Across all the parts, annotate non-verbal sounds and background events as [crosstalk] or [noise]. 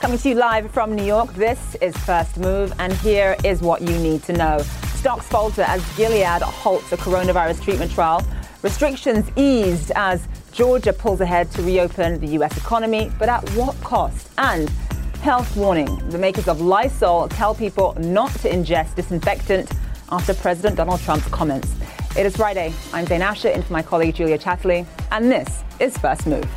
Coming to you live from New York, this is First Move, and here is what you need to know. Stocks falter as Gilead halts a coronavirus treatment trial. Restrictions eased as Georgia pulls ahead to reopen the U.S. economy, but at what cost? And health warning the makers of Lysol tell people not to ingest disinfectant after President Donald Trump's comments. It is Friday. I'm Zain Asher, in for my colleague Julia Chatterley, and this is First Move.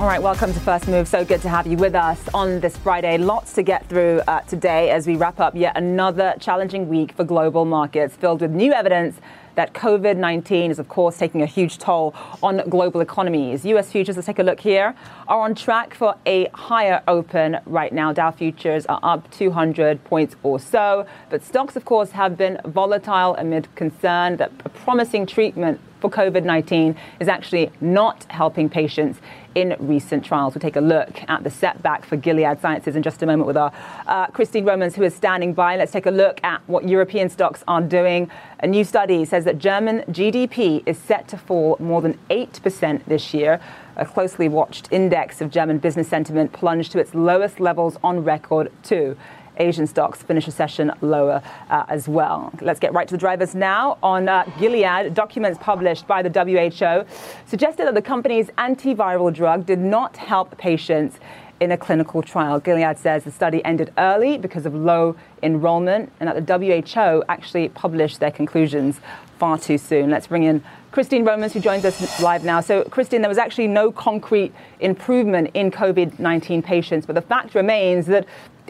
All right, welcome to First Move. So good to have you with us on this Friday. Lots to get through uh, today as we wrap up yet another challenging week for global markets, filled with new evidence that COVID 19 is, of course, taking a huge toll on global economies. US futures, let's take a look here, are on track for a higher open right now. Dow futures are up 200 points or so. But stocks, of course, have been volatile amid concern that a promising treatment for COVID 19 is actually not helping patients in recent trials. We'll take a look at the setback for Gilead Sciences in just a moment with our uh, Christine Romans, who is standing by. Let's take a look at what European stocks are doing. A new study says that German GDP is set to fall more than 8% this year. A closely watched index of German business sentiment plunged to its lowest levels on record, too. Asian stocks finish a session lower uh, as well. Let's get right to the drivers now. On uh, Gilead, documents published by the WHO suggested that the company's antiviral drug did not help patients in a clinical trial. Gilead says the study ended early because of low enrollment and that the WHO actually published their conclusions far too soon. Let's bring in Christine Romans, who joins us live now. So, Christine, there was actually no concrete improvement in COVID 19 patients, but the fact remains that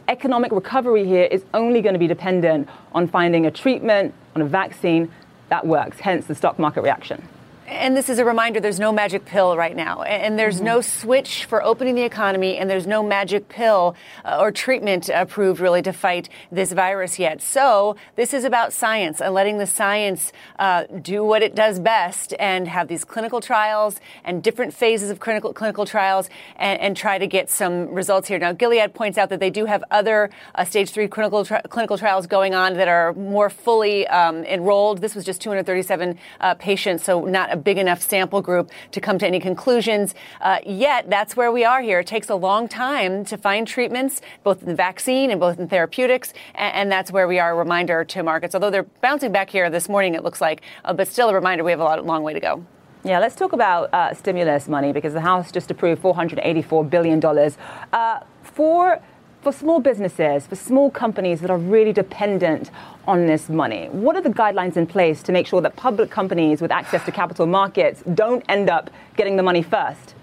economic recovery here is only going to be dependent on finding a treatment, on a vaccine that works, hence the stock market reaction. And this is a reminder there's no magic pill right now. And there's mm-hmm. no switch for opening the economy, and there's no magic pill uh, or treatment approved really to fight this virus yet. So this is about science and letting the science uh, do what it does best and have these clinical trials and different phases of clinical, clinical trials and, and try to get some results here. Now, Gilead points out that they do have other uh, stage three clinical, tri- clinical trials going on that are more fully um, enrolled. This was just 237 uh, patients, so not a big enough sample group to come to any conclusions. Uh, yet, that's where we are here. It takes a long time to find treatments, both in the vaccine and both in therapeutics, and, and that's where we are. A reminder to markets, although they're bouncing back here this morning, it looks like, uh, but still a reminder we have a lot, long way to go. Yeah, let's talk about uh, stimulus money because the House just approved $484 billion. Uh, for for small businesses, for small companies that are really dependent on this money? What are the guidelines in place to make sure that public companies with access to capital markets don't end up getting the money first?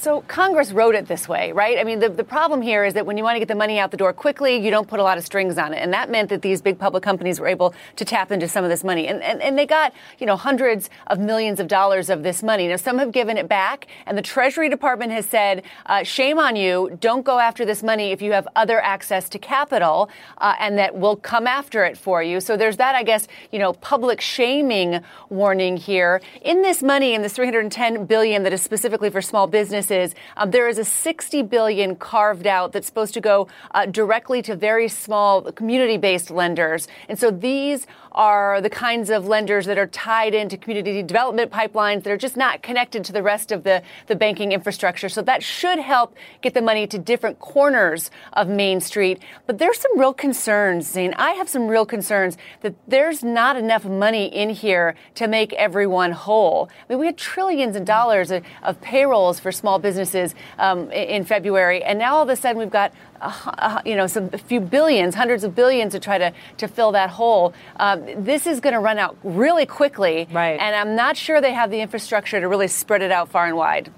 So Congress wrote it this way, right? I mean, the, the problem here is that when you want to get the money out the door quickly, you don't put a lot of strings on it. And that meant that these big public companies were able to tap into some of this money. And, and, and they got, you know, hundreds of millions of dollars of this money. Now, some have given it back. And the Treasury Department has said, uh, shame on you. Don't go after this money if you have other access to capital uh, and that will come after it for you. So there's that, I guess, you know, public shaming warning here. In this money, in this 310 billion that is specifically for small businesses, um, there is a 60 billion carved out that's supposed to go uh, directly to very small community-based lenders. And so these are the kinds of lenders that are tied into community development pipelines that are just not connected to the rest of the, the banking infrastructure. So that should help get the money to different corners of Main Street. But there's some real concerns, Zain. I have some real concerns that there's not enough money in here to make everyone whole. I mean, we had trillions of dollars of, of payrolls for small businesses um, in February, and now all of a sudden we've got uh, you know, some a few billions, hundreds of billions to try to, to fill that hole. Um, this is going to run out really quickly. Right. And I'm not sure they have the infrastructure to really spread it out far and wide.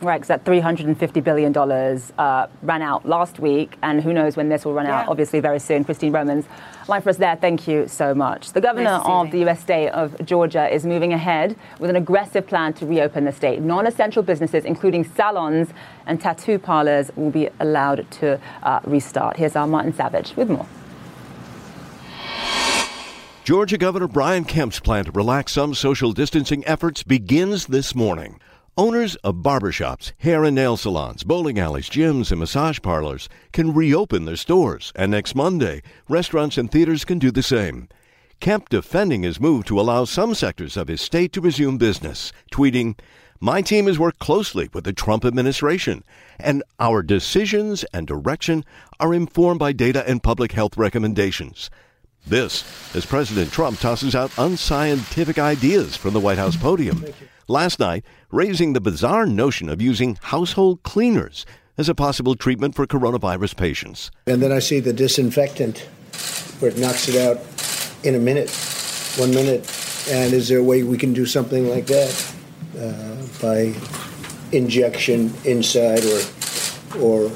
Right, because that $350 billion uh, ran out last week, and who knows when this will run yeah. out, obviously, very soon. Christine Romans, line for us there. Thank you so much. The governor nice of the U.S. state of Georgia is moving ahead with an aggressive plan to reopen the state. Non essential businesses, including salons and tattoo parlors, will be allowed to uh, restart. Here's our Martin Savidge with more. Georgia Governor Brian Kemp's plan to relax some social distancing efforts begins this morning. Owners of barbershops, hair and nail salons, bowling alleys, gyms, and massage parlors can reopen their stores, and next Monday, restaurants and theaters can do the same. Kemp defending his move to allow some sectors of his state to resume business, tweeting, My team has worked closely with the Trump administration, and our decisions and direction are informed by data and public health recommendations. This as President Trump tosses out unscientific ideas from the White House podium. Last night, raising the bizarre notion of using household cleaners as a possible treatment for coronavirus patients. And then I see the disinfectant where it knocks it out in a minute, one minute. And is there a way we can do something like that uh, by injection inside or, or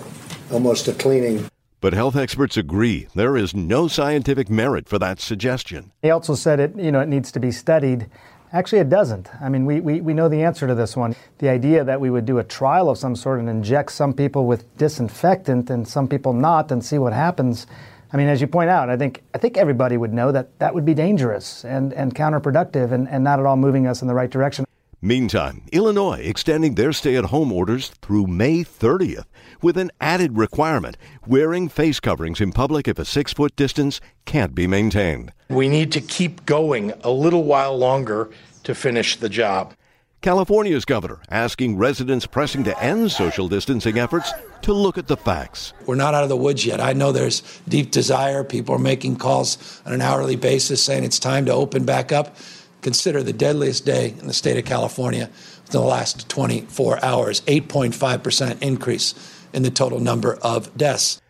almost a cleaning? But health experts agree there is no scientific merit for that suggestion. He also said it, you know, it needs to be studied. Actually, it doesn't. I mean, we, we, we know the answer to this one. The idea that we would do a trial of some sort and inject some people with disinfectant and some people not and see what happens. I mean, as you point out, I think I think everybody would know that that would be dangerous and, and counterproductive and, and not at all moving us in the right direction. Meantime, Illinois extending their stay at home orders through May 30th with an added requirement wearing face coverings in public if a six foot distance can't be maintained. We need to keep going a little while longer to finish the job. California's governor asking residents pressing to end social distancing efforts to look at the facts. We're not out of the woods yet. I know there's deep desire. People are making calls on an hourly basis saying it's time to open back up consider the deadliest day in the state of California within the last 24 hours 8.5% increase in the total number of deaths.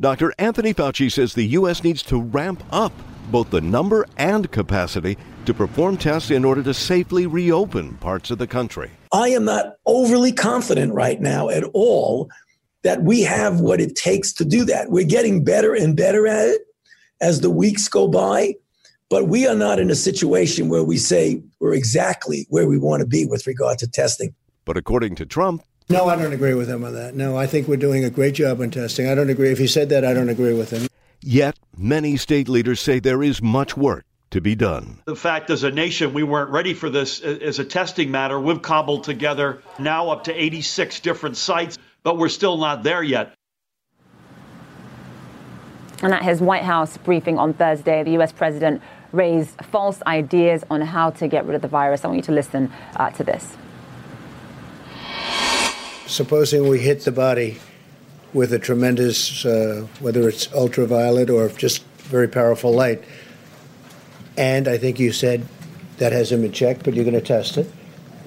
Dr. Anthony Fauci says the U.S. needs to ramp up both the number and capacity to perform tests in order to safely reopen parts of the country. I am not overly confident right now at all that we have what it takes to do that. We're getting better and better at it as the weeks go by. But we are not in a situation where we say we're exactly where we want to be with regard to testing. But according to Trump, no, I don't agree with him on that. No, I think we're doing a great job on testing. I don't agree. If he said that, I don't agree with him. Yet, many state leaders say there is much work to be done. The fact as a nation we weren't ready for this as a testing matter. We've cobbled together now up to 86 different sites, but we're still not there yet. And at his White House briefing on Thursday, the U.S. president raised false ideas on how to get rid of the virus. I want you to listen uh, to this. Supposing we hit the body with a tremendous, uh, whether it's ultraviolet or just very powerful light, and I think you said that hasn't been checked, but you're going to test it.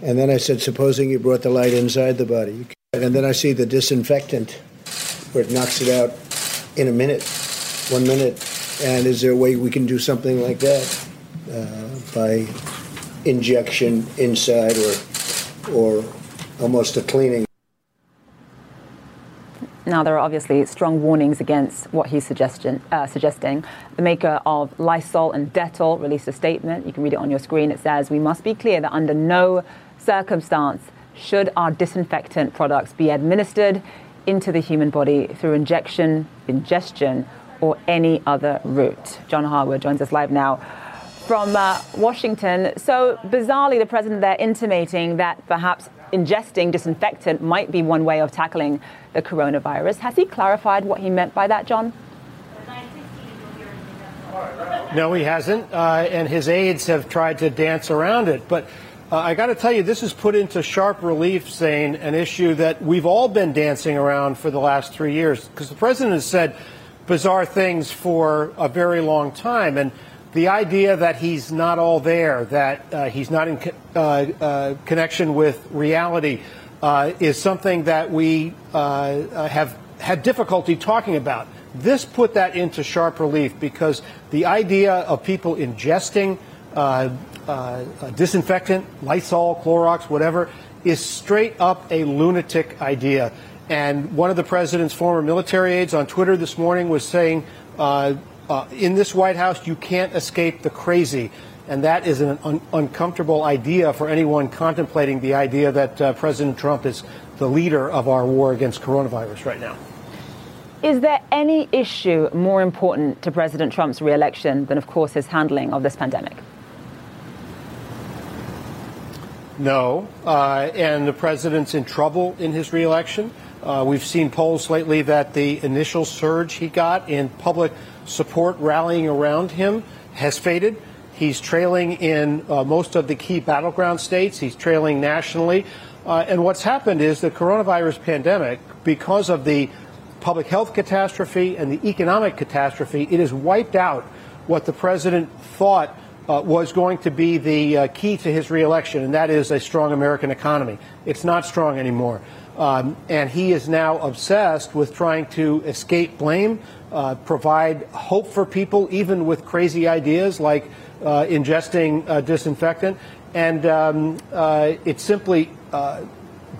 And then I said, supposing you brought the light inside the body. And then I see the disinfectant where it knocks it out in a minute, one minute. And is there a way we can do something like that uh, by injection inside or, or almost a cleaning? Now, there are obviously strong warnings against what he's suggestion, uh, suggesting. The maker of Lysol and Dettol released a statement. You can read it on your screen. It says, We must be clear that under no circumstance should our disinfectant products be administered into the human body through injection, ingestion, or any other route. John Harwood joins us live now from uh, Washington. So, bizarrely, the president there intimating that perhaps ingesting disinfectant might be one way of tackling the coronavirus. Has he clarified what he meant by that, John? No, he hasn't, uh, and his aides have tried to dance around it. But uh, I got to tell you, this is put into sharp relief, Zain an issue that we've all been dancing around for the last three years, because the president has said bizarre things for a very long time. And the idea that he's not all there, that uh, he's not in co- uh, uh, connection with reality, uh, is something that we uh, uh, have had difficulty talking about. This put that into sharp relief because the idea of people ingesting disinfectant, Lysol, Clorox, whatever, is straight up a lunatic idea. And one of the president's former military aides on Twitter this morning was saying, uh, uh, in this White House, you can't escape the crazy. And that is an un- uncomfortable idea for anyone contemplating the idea that uh, President Trump is the leader of our war against coronavirus right now. Is there any issue more important to President Trump's reelection than, of course, his handling of this pandemic? No. Uh, and the president's in trouble in his reelection. Uh, we've seen polls lately that the initial surge he got in public support rallying around him has faded. He's trailing in uh, most of the key battleground states. He's trailing nationally. Uh, and what's happened is the coronavirus pandemic, because of the public health catastrophe and the economic catastrophe, it has wiped out what the president thought uh, was going to be the uh, key to his reelection, and that is a strong American economy. It's not strong anymore. Um, and he is now obsessed with trying to escape blame, uh, provide hope for people, even with crazy ideas like uh, ingesting uh, disinfectant. And um, uh, it simply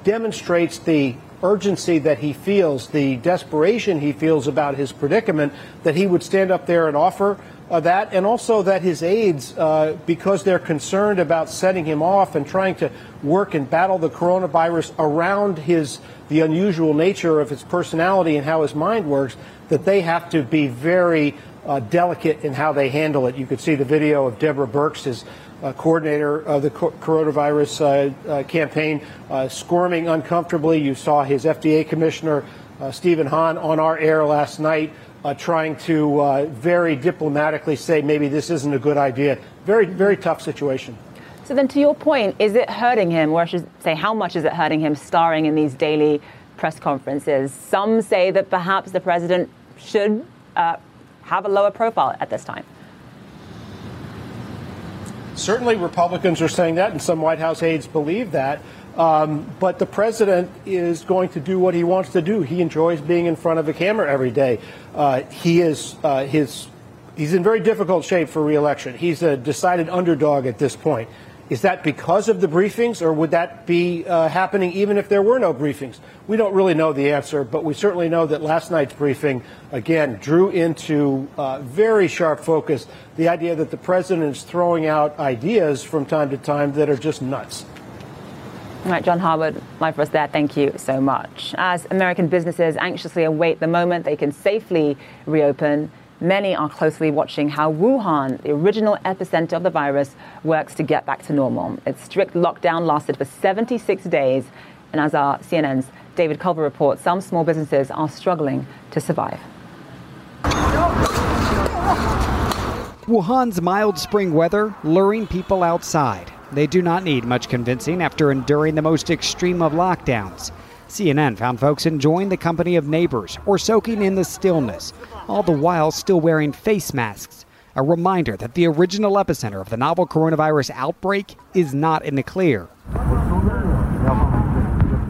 demonstrates the urgency that he feels, the desperation he feels about his predicament, that he would stand up there and offer uh, that, and also that his aides, uh, because they're concerned about setting him off and trying to work and battle the coronavirus around his the unusual nature of his personality and how his mind works, that they have to be very uh, delicate in how they handle it. You could see the video of Deborah Birx, his uh, coordinator of the co- coronavirus uh, uh, campaign, squirming uncomfortably. You saw his FDA commissioner, Stephen Hahn, on our air last night uh, trying to uh, very diplomatically say maybe this isn't a good idea. Very, very tough situation. So then, to your point, is it hurting him, or I should say, how much is it hurting him starring in these daily press conferences? Some say that perhaps the president should uh, have a lower profile at this time. Certainly, Republicans are saying that, and some White House aides believe that. Um, but the president is going to do what he wants to do. He enjoys being in front of a camera every day. Uh, he is uh, his. He's in very difficult shape for reelection. He's a decided underdog at this point. Is that because of the briefings, or would that be uh, happening even if there were no briefings? We don't really know the answer, but we certainly know that last night's briefing, again, drew into uh, very sharp focus the idea that the president is throwing out ideas from time to time that are just nuts. All right, John live for us there. Thank you so much. As American businesses anxiously await the moment they can safely reopen, many are closely watching how Wuhan, the original epicenter of the virus, works to get back to normal. Its strict lockdown lasted for 76 days, and as our CNN's David Culver reports, some small businesses are struggling to survive. Wuhan's mild spring weather luring people outside. They do not need much convincing after enduring the most extreme of lockdowns. CNN found folks enjoying the company of neighbors or soaking in the stillness, all the while still wearing face masks. A reminder that the original epicenter of the novel coronavirus outbreak is not in the clear.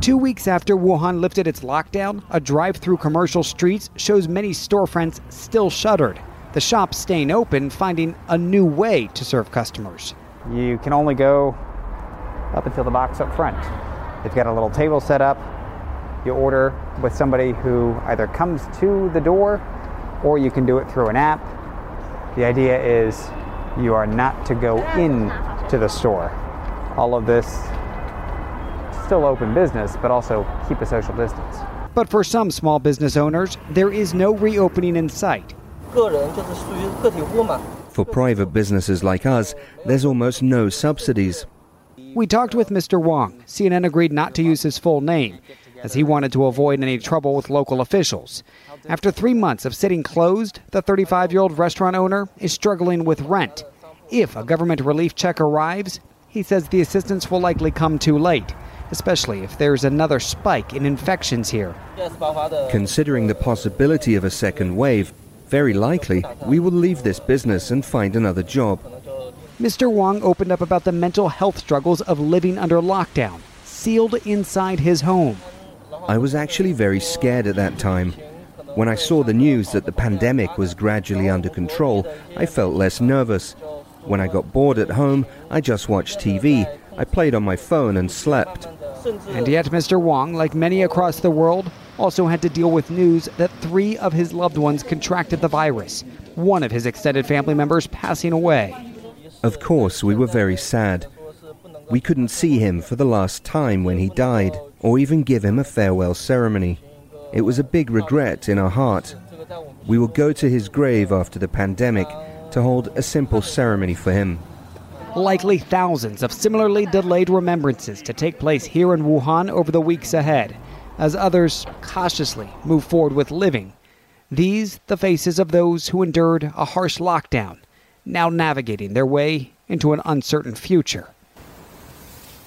Two weeks after Wuhan lifted its lockdown, a drive through commercial streets shows many storefronts still shuttered. The shops staying open, finding a new way to serve customers. You can only go up until the box up front. They've got a little table set up. You order with somebody who either comes to the door or you can do it through an app. The idea is you are not to go in to the store. All of this still open business, but also keep a social distance. But for some small business owners, there is no reopening in sight. For private businesses like us, there's almost no subsidies. We talked with Mr. Wong. CNN agreed not to use his full name, as he wanted to avoid any trouble with local officials. After three months of sitting closed, the 35 year old restaurant owner is struggling with rent. If a government relief check arrives, he says the assistance will likely come too late, especially if there's another spike in infections here. Considering the possibility of a second wave, very likely, we will leave this business and find another job. Mr. Wong opened up about the mental health struggles of living under lockdown, sealed inside his home. I was actually very scared at that time. When I saw the news that the pandemic was gradually under control, I felt less nervous. When I got bored at home, I just watched TV. I played on my phone and slept. And yet, Mr. Wong, like many across the world, also had to deal with news that three of his loved ones contracted the virus, one of his extended family members passing away. Of course, we were very sad. We couldn't see him for the last time when he died, or even give him a farewell ceremony. It was a big regret in our heart. We will go to his grave after the pandemic to hold a simple ceremony for him. likely thousands of similarly delayed remembrances to take place here in Wuhan over the weeks ahead, as others cautiously move forward with living. These, the faces of those who endured a harsh lockdown, now navigating their way into an uncertain future.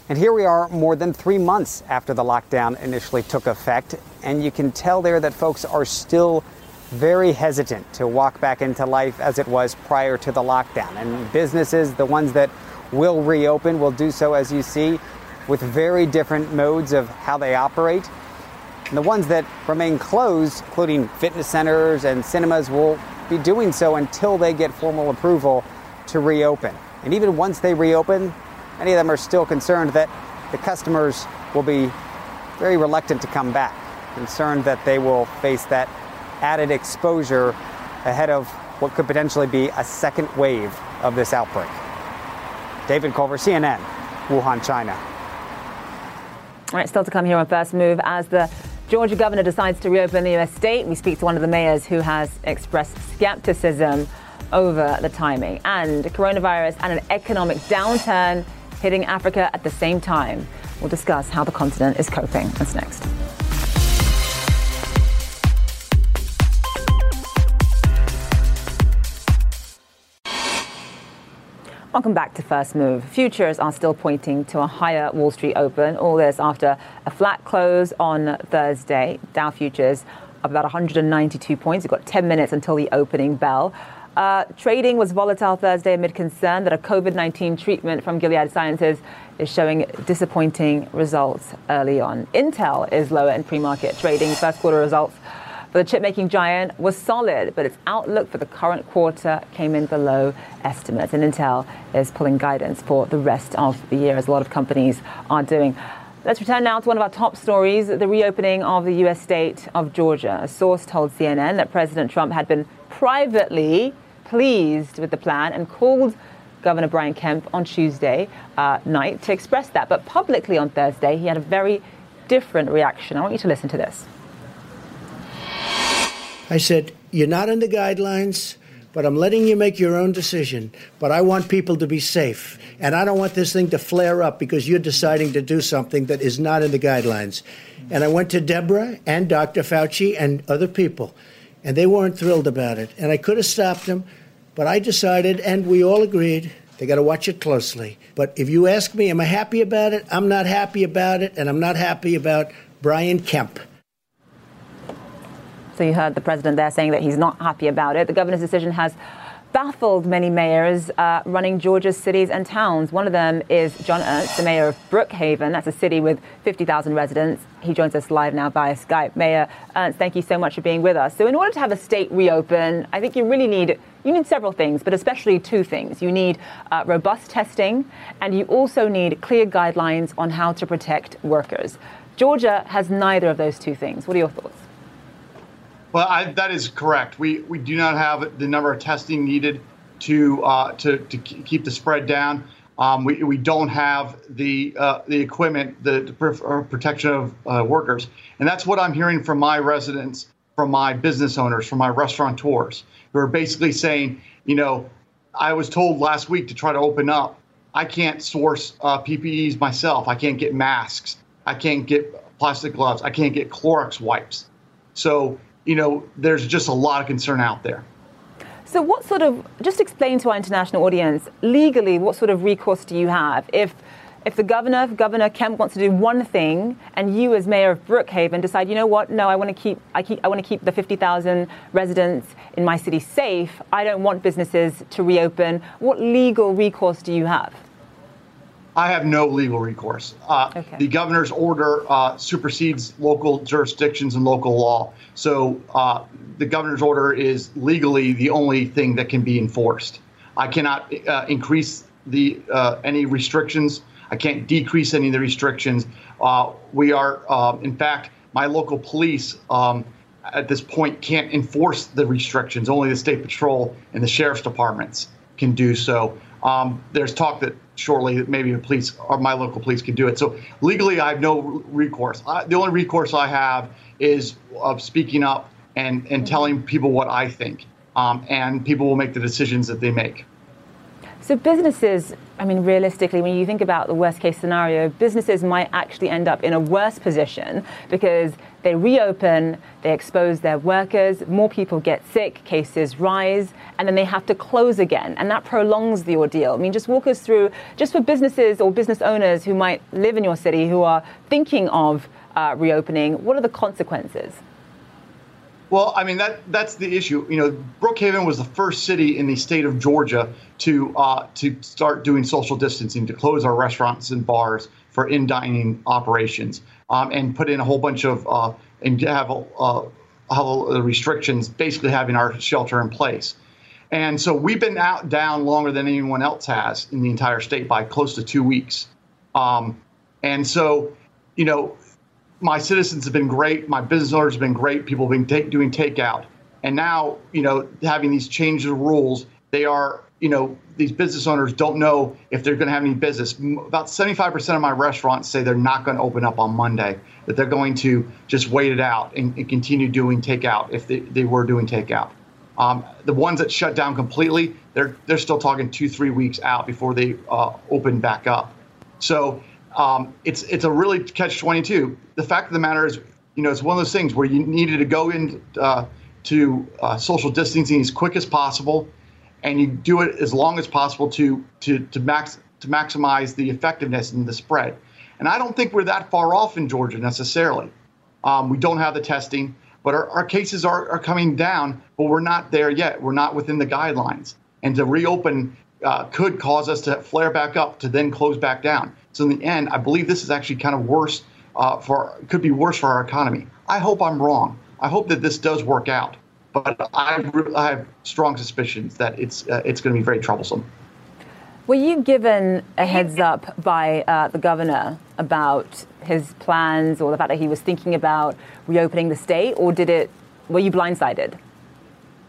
And here we are more than three months after the lockdown initially took effect, and you can tell there that folks are still very hesitant to walk back into life as it was prior to the lockdown. And businesses, the ones that will reopen, will do so, as you see, with very different modes of how they operate. And the ones that remain closed, including fitness centers and cinemas, will be doing so until they get formal approval to reopen. And even once they reopen, many of them are still concerned that the customers will be very reluctant to come back, concerned that they will face that added exposure ahead of what could potentially be a second wave of this outbreak. David Culver, CNN, Wuhan, China. All right, still to come here on First Move as the Georgia governor decides to reopen the U.S. state. We speak to one of the mayors who has expressed skepticism over the timing and coronavirus and an economic downturn hitting Africa at the same time. We'll discuss how the continent is coping. That's next. Welcome back to First Move. Futures are still pointing to a higher Wall Street open. All this after a flat close on Thursday. Dow futures up about 192 points. We've got 10 minutes until the opening bell. Uh, trading was volatile Thursday amid concern that a COVID 19 treatment from Gilead Sciences is showing disappointing results early on. Intel is lower in pre market trading. First quarter results for the chip-making giant was solid, but its outlook for the current quarter came in below estimates. And Intel is pulling guidance for the rest of the year, as a lot of companies are doing. Let's return now to one of our top stories the reopening of the U.S. state of Georgia. A source told CNN that President Trump had been privately pleased with the plan and called Governor Brian Kemp on Tuesday uh, night to express that. But publicly on Thursday, he had a very different reaction. I want you to listen to this. I said, You're not in the guidelines, but I'm letting you make your own decision. But I want people to be safe. And I don't want this thing to flare up because you're deciding to do something that is not in the guidelines. And I went to Deborah and Dr. Fauci and other people, and they weren't thrilled about it. And I could have stopped them, but I decided, and we all agreed, they got to watch it closely. But if you ask me, am I happy about it? I'm not happy about it, and I'm not happy about Brian Kemp. So you heard the president there saying that he's not happy about it. The governor's decision has baffled many mayors uh, running Georgia's cities and towns. One of them is John Ernst, the mayor of Brookhaven. That's a city with 50,000 residents. He joins us live now via Skype. Mayor Ernst, thank you so much for being with us. So, in order to have a state reopen, I think you really need you need several things, but especially two things. You need uh, robust testing, and you also need clear guidelines on how to protect workers. Georgia has neither of those two things. What are your thoughts? Well, I, that is correct. We we do not have the number of testing needed to uh, to to keep the spread down. Um, we, we don't have the uh, the equipment, the, the uh, protection of uh, workers, and that's what I'm hearing from my residents, from my business owners, from my restaurateurs, who are basically saying, you know, I was told last week to try to open up. I can't source uh, PPEs myself. I can't get masks. I can't get plastic gloves. I can't get Clorox wipes. So you know, there's just a lot of concern out there. So, what sort of, just explain to our international audience, legally, what sort of recourse do you have if, if the governor, if Governor Kemp wants to do one thing, and you, as mayor of Brookhaven, decide, you know what, no, I want to keep, I keep, I want to keep the 50,000 residents in my city safe. I don't want businesses to reopen. What legal recourse do you have? I have no legal recourse. Uh, okay. The governor's order uh, supersedes local jurisdictions and local law. So uh, the governor's order is legally the only thing that can be enforced. I cannot uh, increase the uh, any restrictions. I can't decrease any of the restrictions. Uh, we are, in fact, my local police um, at this point can't enforce the restrictions. Only the state patrol and the sheriff's departments can do so. Um, there's talk that shortly that maybe the police or my local police can do it. So legally, I have no recourse. I, the only recourse I have is of speaking up and, and telling people what I think. Um, and people will make the decisions that they make. So businesses, I mean, realistically, when you think about the worst case scenario, businesses might actually end up in a worse position because they reopen, they expose their workers, more people get sick, cases rise, and then they have to close again. And that prolongs the ordeal. I mean, just walk us through, just for businesses or business owners who might live in your city who are thinking of uh, reopening, what are the consequences? Well, I mean that that's the issue. You know, Brookhaven was the first city in the state of Georgia to uh, to start doing social distancing, to close our restaurants and bars for in dining operations, um, and put in a whole bunch of uh, and have uh, restrictions, basically having our shelter in place. And so we've been out down longer than anyone else has in the entire state by close to two weeks. Um, and so, you know, my citizens have been great. My business owners have been great. People have been take, doing takeout. And now, you know, having these changes of rules, they are, you know, these business owners don't know if they're going to have any business. About 75% of my restaurants say they're not going to open up on Monday, that they're going to just wait it out and, and continue doing takeout if they, they were doing takeout. Um, the ones that shut down completely, they're, they're still talking two, three weeks out before they uh, open back up. So um, it's it's a really catch twenty two. The fact of the matter is, you know, it's one of those things where you needed to go in uh, to uh, social distancing as quick as possible, and you do it as long as possible to to to max to maximize the effectiveness and the spread. And I don't think we're that far off in Georgia necessarily. Um, we don't have the testing, but our, our cases are, are coming down, but we're not there yet. We're not within the guidelines. And to reopen uh, could cause us to flare back up to then close back down. So in the end, I believe this is actually kind of worse uh, for could be worse for our economy. I hope I'm wrong. I hope that this does work out, but I, I have strong suspicions that it's uh, it's going to be very troublesome. Were you given a heads up by uh, the governor about his plans or the fact that he was thinking about reopening the state, or did it? Were you blindsided?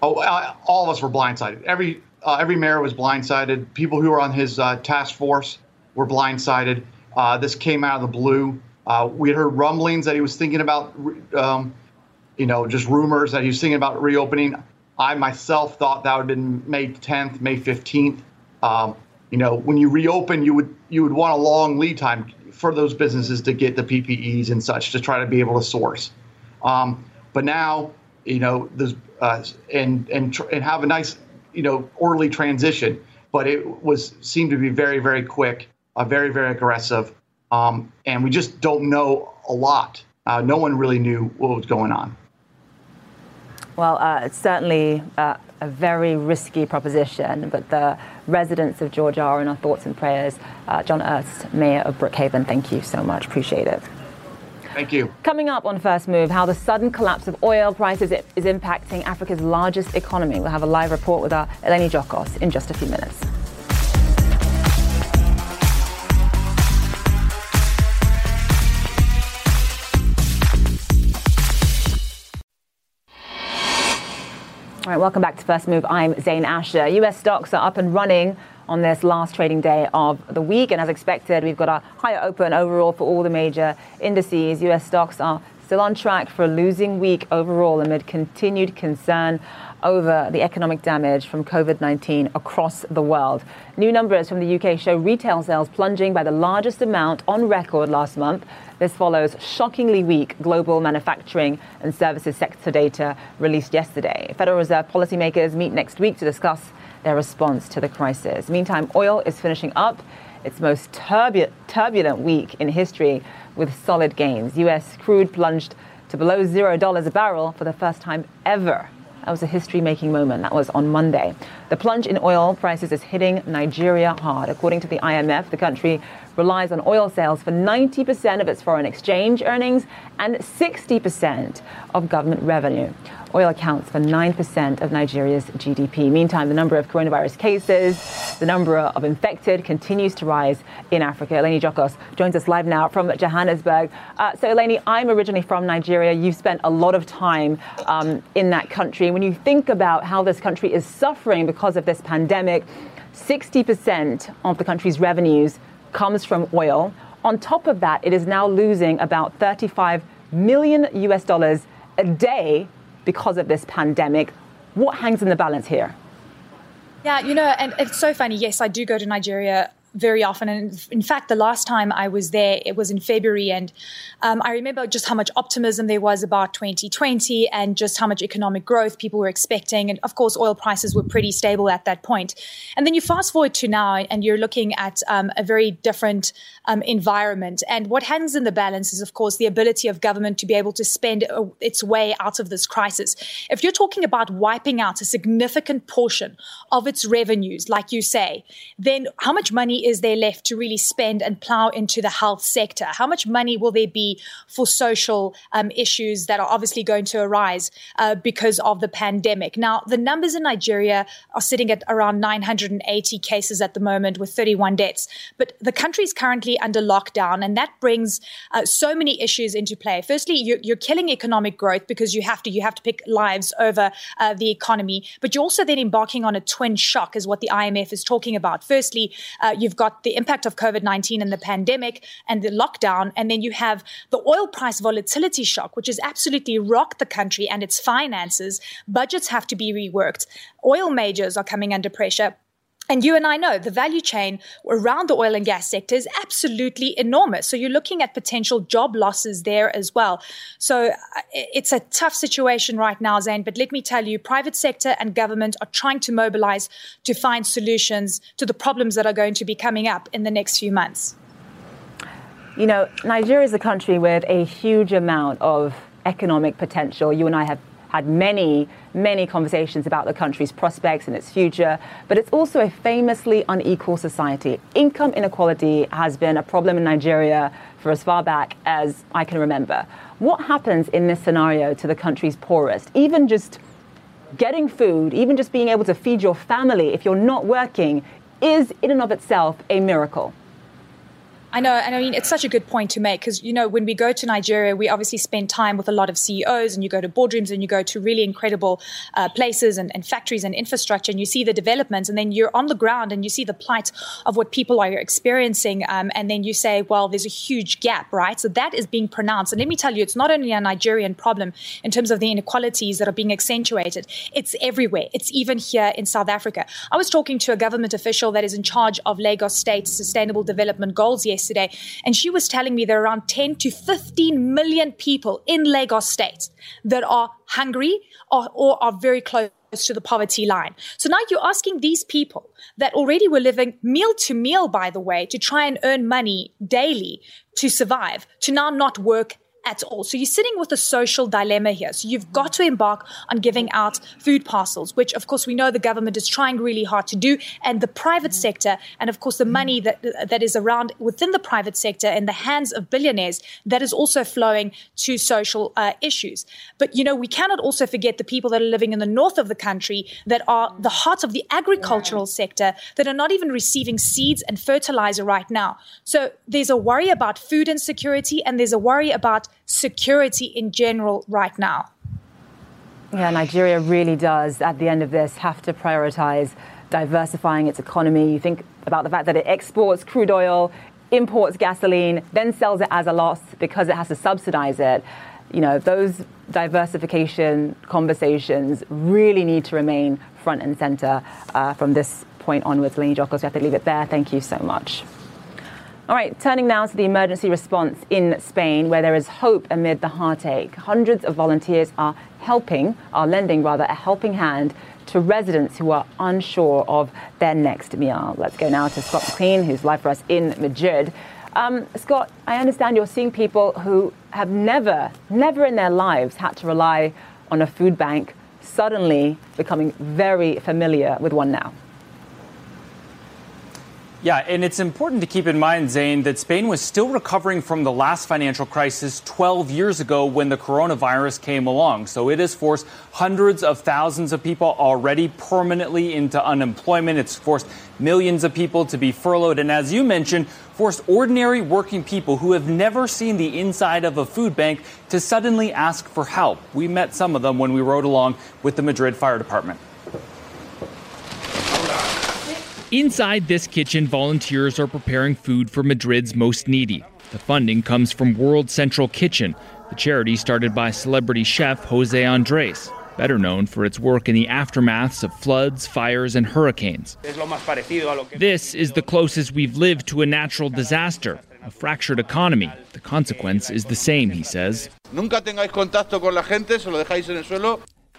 Oh, uh, all of us were blindsided. Every uh, every mayor was blindsided. People who were on his uh, task force were blindsided. Uh, this came out of the blue. Uh, we had heard rumblings that he was thinking about, um, you know, just rumors that he was thinking about reopening. I myself thought that would have been May 10th, May 15th. Um, you know, when you reopen, you would you would want a long lead time for those businesses to get the PPEs and such to try to be able to source. Um, but now, you know, there's uh, and and tr- and have a nice, you know, orderly transition. But it was seemed to be very very quick uh, very, very aggressive. Um, and we just don't know a lot. Uh, no one really knew what was going on. Well, uh, it's certainly uh, a very risky proposition, but the residents of Georgia are in our thoughts and prayers. Uh, John Ernst, Mayor of Brookhaven, thank you so much. Appreciate it. Thank you. Coming up on First Move, how the sudden collapse of oil prices is impacting Africa's largest economy. We'll have a live report with our Eleni Giokos in just a few minutes. Welcome back to First Move. I'm Zain Asher. US stocks are up and running on this last trading day of the week. And as expected, we've got a higher open overall for all the major indices. US stocks are still on track for a losing week overall amid continued concern over the economic damage from COVID 19 across the world. New numbers from the UK show retail sales plunging by the largest amount on record last month, this follows shockingly weak global manufacturing and services sector data released yesterday. Federal Reserve policymakers meet next week to discuss their response to the crisis. Meantime, oil is finishing up its most turbulent week in history with solid gains. U.S. crude plunged to below $0 a barrel for the first time ever that was a history making moment. That was on Monday. The plunge in oil prices is hitting Nigeria hard. According to the IMF, the country relies on oil sales for 90% of its foreign exchange earnings and 60% of government revenue. Oil accounts for 9% of Nigeria's GDP. Meantime, the number of coronavirus cases, the number of infected continues to rise in Africa. Eleni Giokos joins us live now from Johannesburg. Uh, so, Eleni, I'm originally from Nigeria. You've spent a lot of time um, in that country. When you think about how this country is suffering because of this pandemic, 60% of the country's revenues comes from oil. On top of that, it is now losing about 35 million US dollars a day because of this pandemic. What hangs in the balance here? Yeah, you know, and it's so funny. Yes, I do go to Nigeria very often. And in fact, the last time I was there, it was in February. And um, I remember just how much optimism there was about 2020 and just how much economic growth people were expecting. And of course, oil prices were pretty stable at that point. And then you fast forward to now and you're looking at um, a very different um, environment. And what hangs in the balance is, of course, the ability of government to be able to spend uh, its way out of this crisis. If you're talking about wiping out a significant portion of its revenues, like you say, then how much money is there left to really spend and plow into the health sector? How much money will there be for social um, issues that are obviously going to arise uh, because of the pandemic? Now, the numbers in Nigeria are sitting at around 980 cases at the moment with 31 deaths. But the country is currently under lockdown, and that brings uh, so many issues into play. Firstly, you're, you're, killing economic growth because you have to you have to pick lives over uh, the economy, but you're also then embarking on a twin shock, is what the IMF is talking about. Firstly, uh, you've got the impact of COVID 19 and the pandemic and the lockdown. And then you have the oil price volatility shock, which has absolutely rocked the country and its finances. Budgets have to be reworked. Oil majors are coming under pressure. And you and I know the value chain around the oil and gas sector is absolutely enormous. So you're looking at potential job losses there as well. So uh, it's a tough situation right now, Zain. But let me tell you, private sector and government are trying to mobilize to find solutions to the problems that are going to be coming up in the next few months. You know, Nigeria is a country with a huge amount of economic potential. You and I have had many, many conversations about the country's prospects and its future, but it's also a famously unequal society. Income inequality has been a problem in Nigeria for as far back as I can remember. What happens in this scenario to the country's poorest? Even just getting food, even just being able to feed your family if you're not working, is in and of itself a miracle. I know, and I mean, it's such a good point to make because, you know, when we go to Nigeria, we obviously spend time with a lot of CEOs and you go to boardrooms and you go to really incredible uh, places and, and, factories and infrastructure and you see the developments and then you're on the ground and you see the plight of what people are experiencing. Um, and then you say, well, there's a huge gap, right? So that is being pronounced. And let me tell you, it's not only a Nigerian problem in terms of the inequalities that are being accentuated, it's everywhere. It's even here in South Africa. I was talking to a government official that is in charge of Lagos State's sustainable development goals yesterday yesterday, and she was telling me there are around 10 to 15 million people in Lagos State that are hungry or, or are very close to the poverty line. So now you're asking these people that already were living meal to meal, by the way, to try and earn money daily to survive, to now not work at all. So you're sitting with a social dilemma here. So you've got to embark on giving out food parcels, which of course we know the government is trying really hard to do, and the private sector, and of course the money that that is around within the private sector in the hands of billionaires, that is also flowing to social uh, issues. But you know we cannot also forget the people that are living in the north of the country that are the heart of the agricultural sector that are not even receiving seeds and fertilizer right now. So there's a worry about food insecurity, and there's a worry about security in general right now. Yeah, Nigeria really does, at the end of this, have to prioritize diversifying its economy. You think about the fact that it exports crude oil, imports gasoline, then sells it as a loss because it has to subsidize it. You know, those diversification conversations really need to remain front and center uh, from this point onwards. Eleni Giokos, we have to leave it there. Thank you so much. All right, turning now to the emergency response in Spain, where there is hope amid the heartache. Hundreds of volunteers are helping, are lending rather, a helping hand to residents who are unsure of their next meal. Let's go now to Scott McLean, who's live for us in Madrid. Um, Scott, I understand you're seeing people who have never, never in their lives had to rely on a food bank, suddenly becoming very familiar with one now. Yeah, and it's important to keep in mind, Zain, that Spain was still recovering from the last financial crisis 12 years ago when the coronavirus came along. So it has forced hundreds of thousands of people already permanently into unemployment. It's forced millions of people to be furloughed. And as you mentioned, forced ordinary working people who have never seen the inside of a food bank to suddenly ask for help. We met some of them when we rode along with the Madrid Fire Department. Inside this kitchen, volunteers are preparing food for Madrid's most needy. The funding comes from World Central Kitchen, the charity started by celebrity chef Jose Andres. better known for its work in the aftermaths of floods, fires, and hurricanes. This is the closest we've lived to a natural disaster, a fractured economy. The consequence is the same, he says.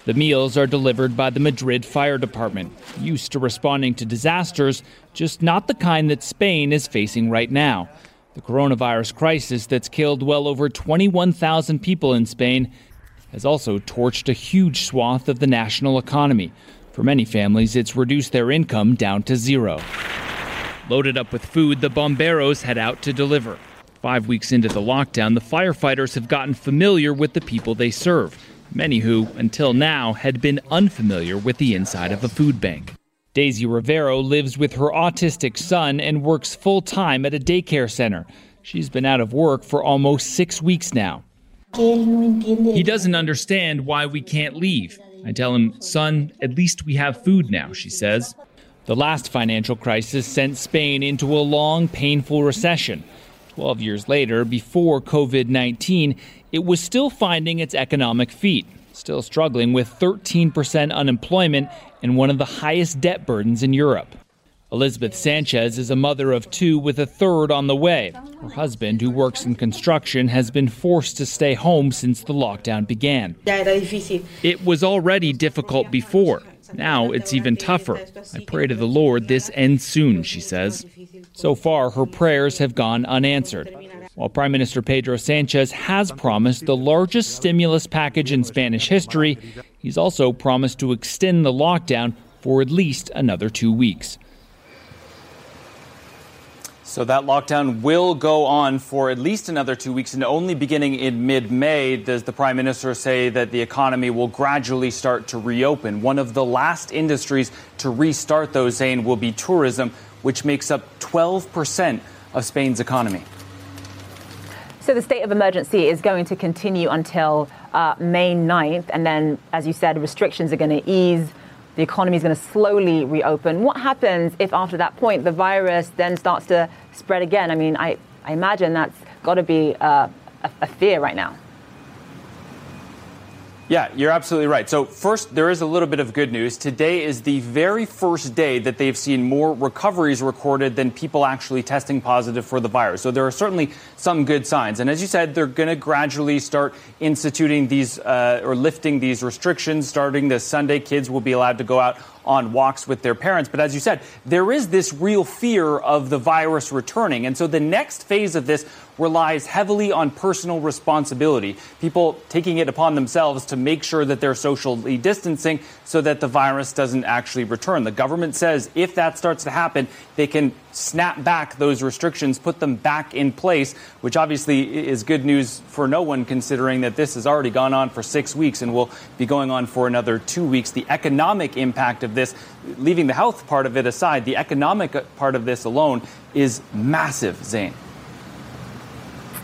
The meals are delivered by the Madrid Fire Department, used to responding to disasters, just not the kind that Spain is facing right now. The coronavirus crisis that's killed well over 21,000 people in Spain has also torched a huge swath of the national economy. For many families, it's reduced their income down to zero. Loaded up with food, the bomberos head out to deliver. Five weeks into the lockdown, the firefighters have gotten familiar with the people they serve many who, until now, had been unfamiliar with the inside of a food bank. Daisy Rivero lives with her autistic son and works full time at a daycare center. She's been out of work for almost six weeks now. He doesn't understand why we can't leave. I tell him, son, at least we have food now, she says. The last financial crisis sent Spain into a long, painful recession. 12 years later, before COVID 19, it was still finding its economic feet, still struggling with 13% unemployment and one of the highest debt burdens in Europe. Elizabeth Sanchez is a mother of two with a third on the way. Her husband, who works in construction, has been forced to stay home since the lockdown began. It was already difficult before. Now it's even tougher. I pray to the Lord this ends soon, she says. So far, her prayers have gone unanswered. While Prime Minister Pedro Sanchez has promised the largest stimulus package in Spanish history, he's also promised to extend the lockdown for at least another two weeks. So that lockdown will go on for at least another two weeks, and only beginning in mid May does the Prime Minister say that the economy will gradually start to reopen. One of the last industries to restart, though, Zain, will be tourism, which makes up 12% of Spain's economy. So the state of emergency is going to continue until uh, May 9th, and then, as you said, restrictions are going to ease the economy is going to slowly reopen. What happens if after that point the virus then starts to spread again? I mean, I, I imagine that's got to be uh, a, a fear right now. Yeah, you're absolutely right. So, first, there is a little bit of good news. Today is the very first day that they've seen more recoveries recorded than people actually testing positive for the virus. So, there are certainly some good signs. And as you said, they're going to gradually start instituting these uh, or lifting these restrictions. Starting this Sunday, kids will be allowed to go out on walks with their parents. But as you said, there is this real fear of the virus returning. And so, the next phase of this relies heavily on personal responsibility, people taking it upon themselves to make sure that they're socially distancing so that the virus doesn't actually return. The government says if that starts to happen, they can snap back those restrictions, put them back in place, which obviously is good news for no one considering that this has already gone on for six weeks and will be going on for another two weeks. The economic impact of this, leaving the health part of it aside, the economic part of this alone is massive, Zain.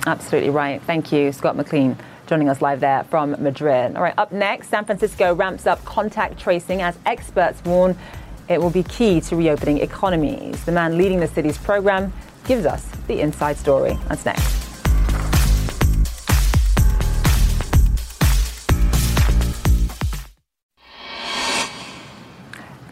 Absolutely right. Thank you, Scott McLean joining us live there from Madrid. All right, up next, San Francisco ramps up contact tracing as experts warn it will be key to reopening economies. The man leading the city's program gives us the inside story. That's next.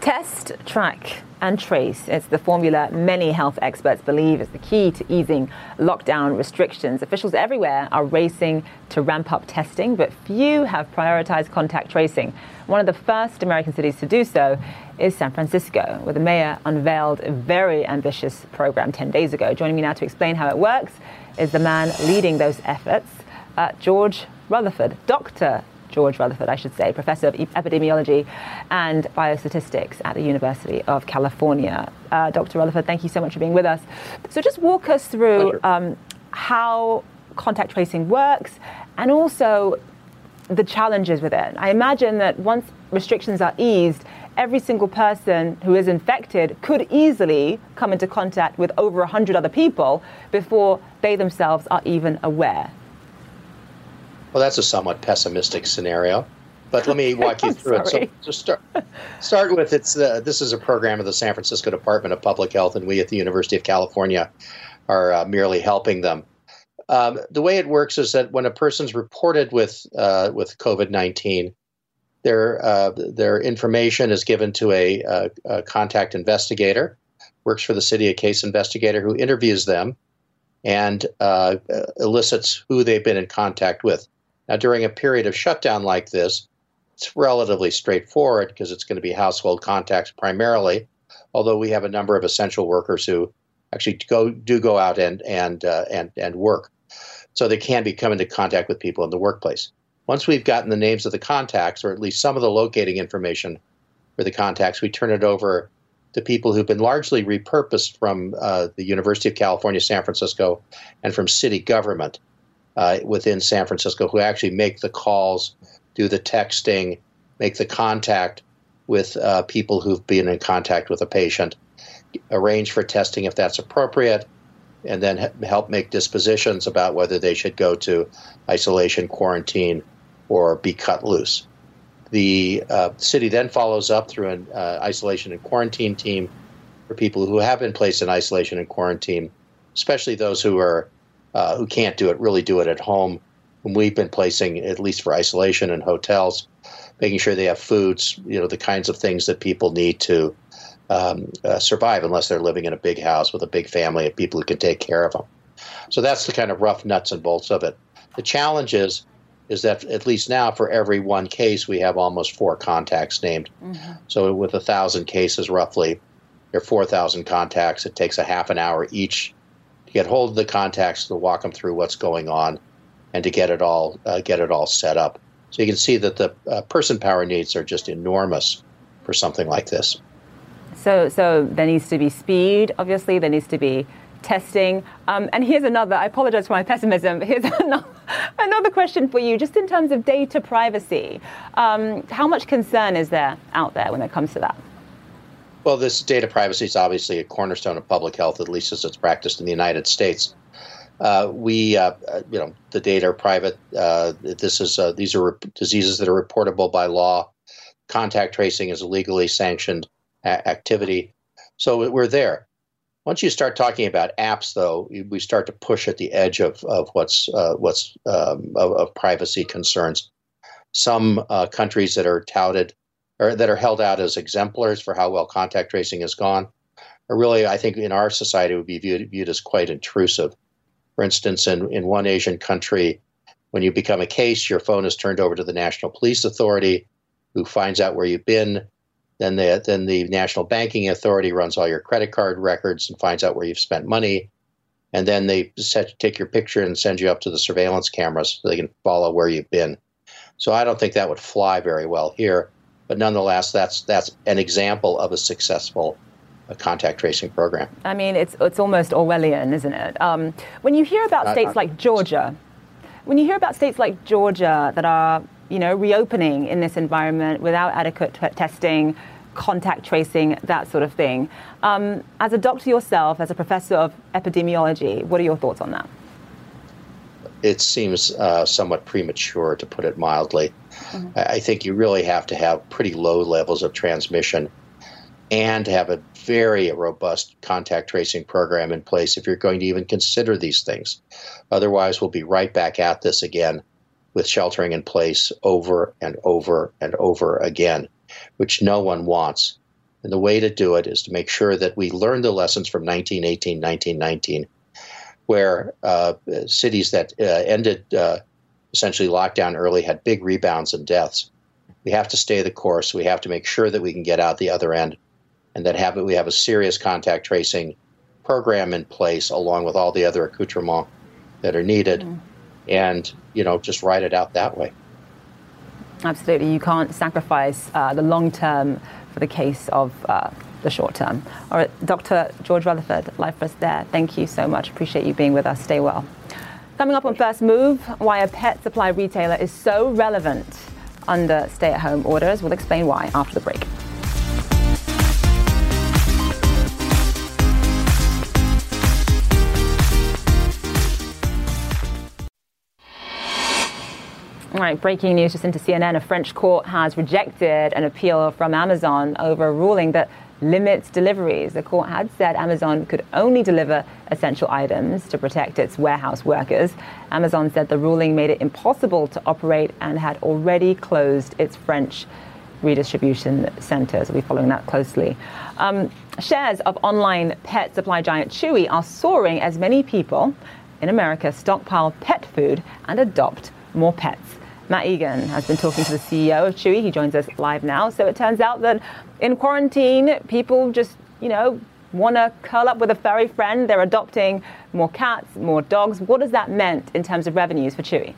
Test, track, and trace. It's the formula many health experts believe is the key to easing lockdown restrictions. Officials everywhere are racing to ramp up testing, but few have prioritized contact tracing. One of the first American cities to do so is San Francisco, where the mayor unveiled a very ambitious program 10 days ago. Joining me now to explain how it works is the man leading those efforts, uh, George Rutherford. Dr. George Rutherford, I should say, professor of epidemiology and biostatistics at the University of California. Uh, Dr. Rutherford, thank you so much for being with us. So, just walk us through um, how contact tracing works and also the challenges with it. I imagine that once restrictions are eased, every single person who is infected could easily come into contact with over 100 other people before they themselves are even aware. Well, that's a somewhat pessimistic scenario, but let me [laughs] walk you through it. So, so start start with it's uh, this is a program of the San Francisco Department of Public Health, and we at the University of California are uh, merely helping them. Um, the way it works is that when a person's reported with uh, with COVID nineteen, their uh, their information is given to a, a, a, contact investigator, works for the city, a case investigator who interviews them and uh, elicits who they've been in contact with. Now, during a period of shutdown like this, it's relatively straightforward because it's going to be household contacts primarily, although we have a number of essential workers who actually go do go out and and uh, and and work, so they can be come into contact with people in the workplace. Once we've gotten the names of the contacts, or at least some of the locating information for the contacts, we turn it over to people who've been largely repurposed from uh, the University of California, San Francisco, and from city government uh, within San Francisco, who actually make the calls, do the texting, make the contact with uh, people who've been in contact with a patient, arrange for testing if that's appropriate, and then help make dispositions about whether they should go to isolation, quarantine, or be cut loose. The uh, city then follows up through an uh, isolation and quarantine team for people who have been placed in isolation and quarantine, especially those who are uh, who can't do it, really do it at home. And we've been placing, at least for isolation in hotels, making sure they have foods, you know, the kinds of things that people need to um, uh, survive, unless they're living in a big house with a big family of people who can take care of them. So that's the kind of rough nuts and bolts of it. The challenge is is that at least now for every one case we have almost four contacts named. Mm-hmm. So with a thousand cases roughly, there are four thousand contacts. It takes a half an hour each to get hold of the contacts to walk them through what's going on, and to get it all uh, get it all set up. So you can see that the uh, person power needs are just enormous for something like this. So so there needs to be speed. Obviously, there needs to be testing. Um, and here's another, I apologize for my pessimism, here's [laughs] another, another question for you, just in terms of data privacy. Um, how much concern is there out there when it comes to that? Well, this data privacy is obviously a cornerstone of public health, at least as it's practiced in the United States. Uh, we, uh, uh you know, the data are private. Uh, this is uh, these are diseases that are reportable by law. Contact tracing is a legally sanctioned a- activity, so we're there. Once you start talking about apps, though, we start to push at the edge of, of what's uh, what's um, of, of, privacy concerns. Some uh, countries that are touted or that are held out as exemplars for how well contact tracing has gone are really, I think, in our society would be viewed, viewed as quite intrusive. For instance, in, in one Asian country, when you become a case, your phone is turned over to the National Police Authority, who finds out where you've been, then the then the National Banking Authority runs all your credit card records and finds out where you've spent money, and then they set, take your picture and send you up to the surveillance cameras so they can follow where you've been. So I don't think that would fly very well here, but nonetheless, that's that's an example of a successful uh, contact tracing program. I mean, it's it's almost Orwellian, isn't it? Um, when you hear about states like Georgia, when you hear about states like Georgia that are you know, reopening in this environment without adequate t- testing, contact tracing, that sort of thing. Um, as a doctor yourself, as a professor of epidemiology, what are your thoughts on that? It seems uh, somewhat premature, to put it mildly. Mm-hmm. I think you really have to have pretty low levels of transmission and have a very robust contact tracing program in place if you're going to even consider these things. Otherwise, we'll be right back at this again with sheltering in place over and over and over again, which no one wants. And the way to do it is to make sure that we learn the lessons from 1918, 1919, where uh, cities that uh, ended uh, essentially lockdown early had big rebounds in deaths. We have to stay the course. We have to make sure that we can get out the other end, and that have we have a serious contact tracing program in place, along with all the other accoutrements that are needed. Mm and you know just ride it out that way. Absolutely, you can't sacrifice uh, the long term for the case of uh, the short term. All right, Dr. George Rutherford, live for us there. Thank you so much. Appreciate you being with us. Stay well. Coming up on First Move, why a pet supply retailer is so relevant under stay at home orders. We'll explain why after the break. Right, breaking news just into CNN. A French court has rejected an appeal from Amazon over a ruling that limits deliveries. The court had said Amazon could only deliver essential items to protect its warehouse workers. Amazon said the ruling made it impossible to operate and had already closed its French redistribution centers. We'll be following that closely. Um, shares of online pet supply giant Chewy are soaring as many people in America stockpile pet food and adopt more pets. Matt Egan has been talking to the CEO of Chewy. He joins us live now. So it turns out that in quarantine, people just, you know, want to curl up with a furry friend. They're adopting more cats, more dogs. What has that meant in terms of revenues for Chewy?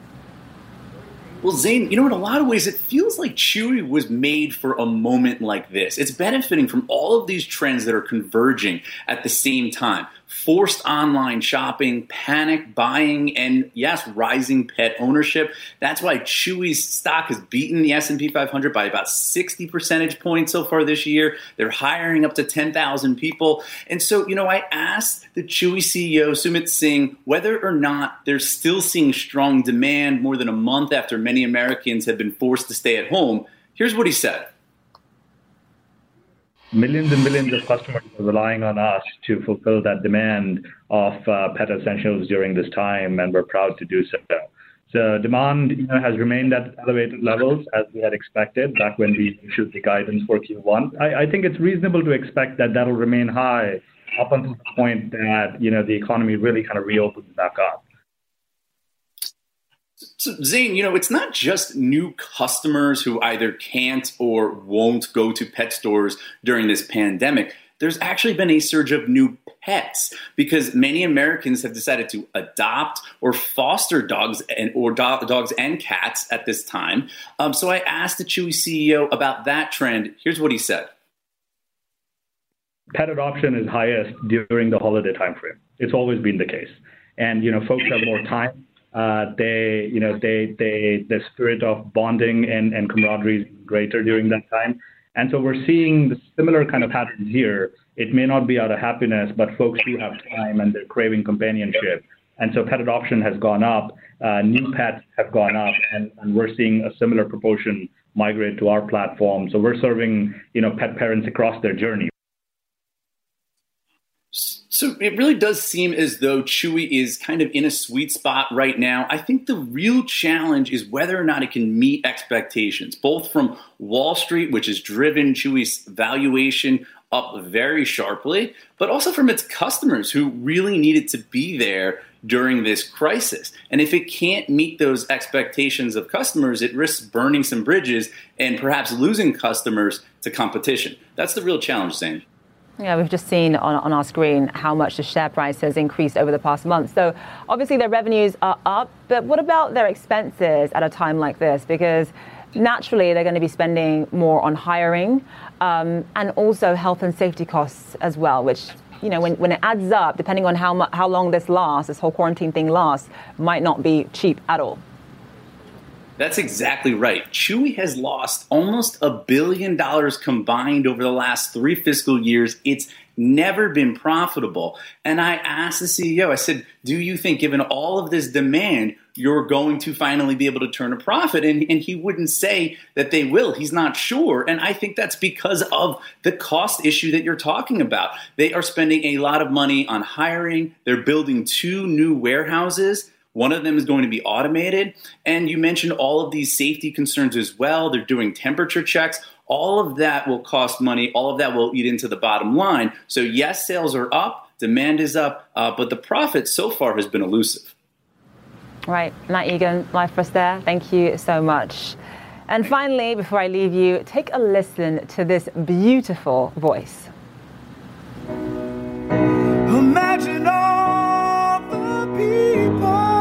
Well, Zain, you know, in a lot of ways, it feels like Chewy was made for a moment like this. It's benefiting from all of these trends that are converging at the same time forced online shopping, panic buying, and yes, rising pet ownership. That's why Chewy's stock has beaten the S&P 500 by about 60 percentage points so far this year. They're hiring up to 10,000 people. And so, you know, I asked the Chewy CEO, Sumit Singh, whether or not they're still seeing strong demand more than a month after many Americans have been forced to stay at home. Here's what he said millions and millions of customers are relying on us to fulfill that demand of uh, pet essentials during this time, and we're proud to do so. So demand you know, has remained at elevated levels as we had expected back when we issued the guidance for Q1. I, I think it's reasonable to expect that that'll remain high up until the point that you know the economy really kind of reopens back up. So, Zain, you know, it's not just new customers who either can't or won't go to pet stores during this pandemic. There's actually been a surge of new pets because many Americans have decided to adopt or foster dogs and or do- dogs and cats at this time. Um, so I asked the Chewy CEO about that trend. Here's what he said. Pet adoption is highest during the holiday timeframe. It's always been the case, and you know, folks have more time uh, they, you know, they, they, the spirit of bonding and, and camaraderie is greater during that time. And so we're seeing the similar kind of patterns here. It may not be out of happiness, but folks do have time and they're craving companionship. And so pet adoption has gone up, uh, new pets have gone up, and, and we're seeing a similar proportion migrate to our platform. So we're serving, you know, pet parents across their journey. So it really does seem as though Chewy is kind of in a sweet spot right now. I think the real challenge is whether or not it can meet expectations, both from Wall Street, which has driven Chewy's valuation up very sharply, but also from its customers who really needed to be there during this crisis. And if it can't meet those expectations of customers, it risks burning some bridges and perhaps losing customers to competition. That's the real challenge, Zain. Yeah, we've just seen on, on our screen how much the share price has increased over the past month. So obviously their revenues are up, but what about their expenses at a time like this? Because naturally they're going to be spending more on hiring um, and also health and safety costs as well, which you know when, when it adds up, depending on how how long this lasts, this whole quarantine thing lasts, might not be cheap at all. That's exactly right. Chewy has lost almost a billion dollars combined over the last three fiscal years. It's never been profitable. And I asked the CEO, I said, Do you think, given all of this demand, you're going to finally be able to turn a profit? And, and he wouldn't say that they will. He's not sure. And I think that's because of the cost issue that you're talking about. They are spending a lot of money on hiring, they're building two new warehouses one of them is going to be automated. And you mentioned all of these safety concerns as well. They're doing temperature checks. All of that will cost money. All of that will eat into the bottom line. So, yes, sales are up, demand is up, uh, but the profit so far has been elusive. Right, Matt Egan, live for us there. Thank you so much. And finally, before I leave you, take a listen to this beautiful voice. Imagine all the people.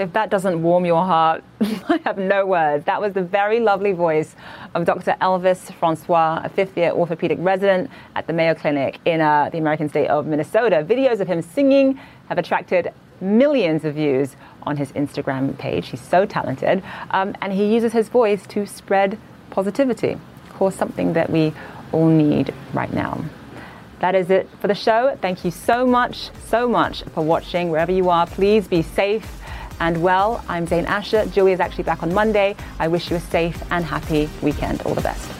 If that doesn't warm your heart, [laughs] I have no words. That was the very lovely voice of Dr. Elvis Francois, a fifth year orthopedic resident at the Mayo Clinic in uh, the American state of Minnesota. Videos of him singing have attracted millions of views on his Instagram page. He's so talented. Um, and he uses his voice to spread positivity. Of course, something that we all need right now. That is it for the show. Thank you so much, so much for watching. Wherever you are, please be safe and well. I'm Zain Asher. Julie is actually back on Monday. I wish you a safe and happy weekend. All the best.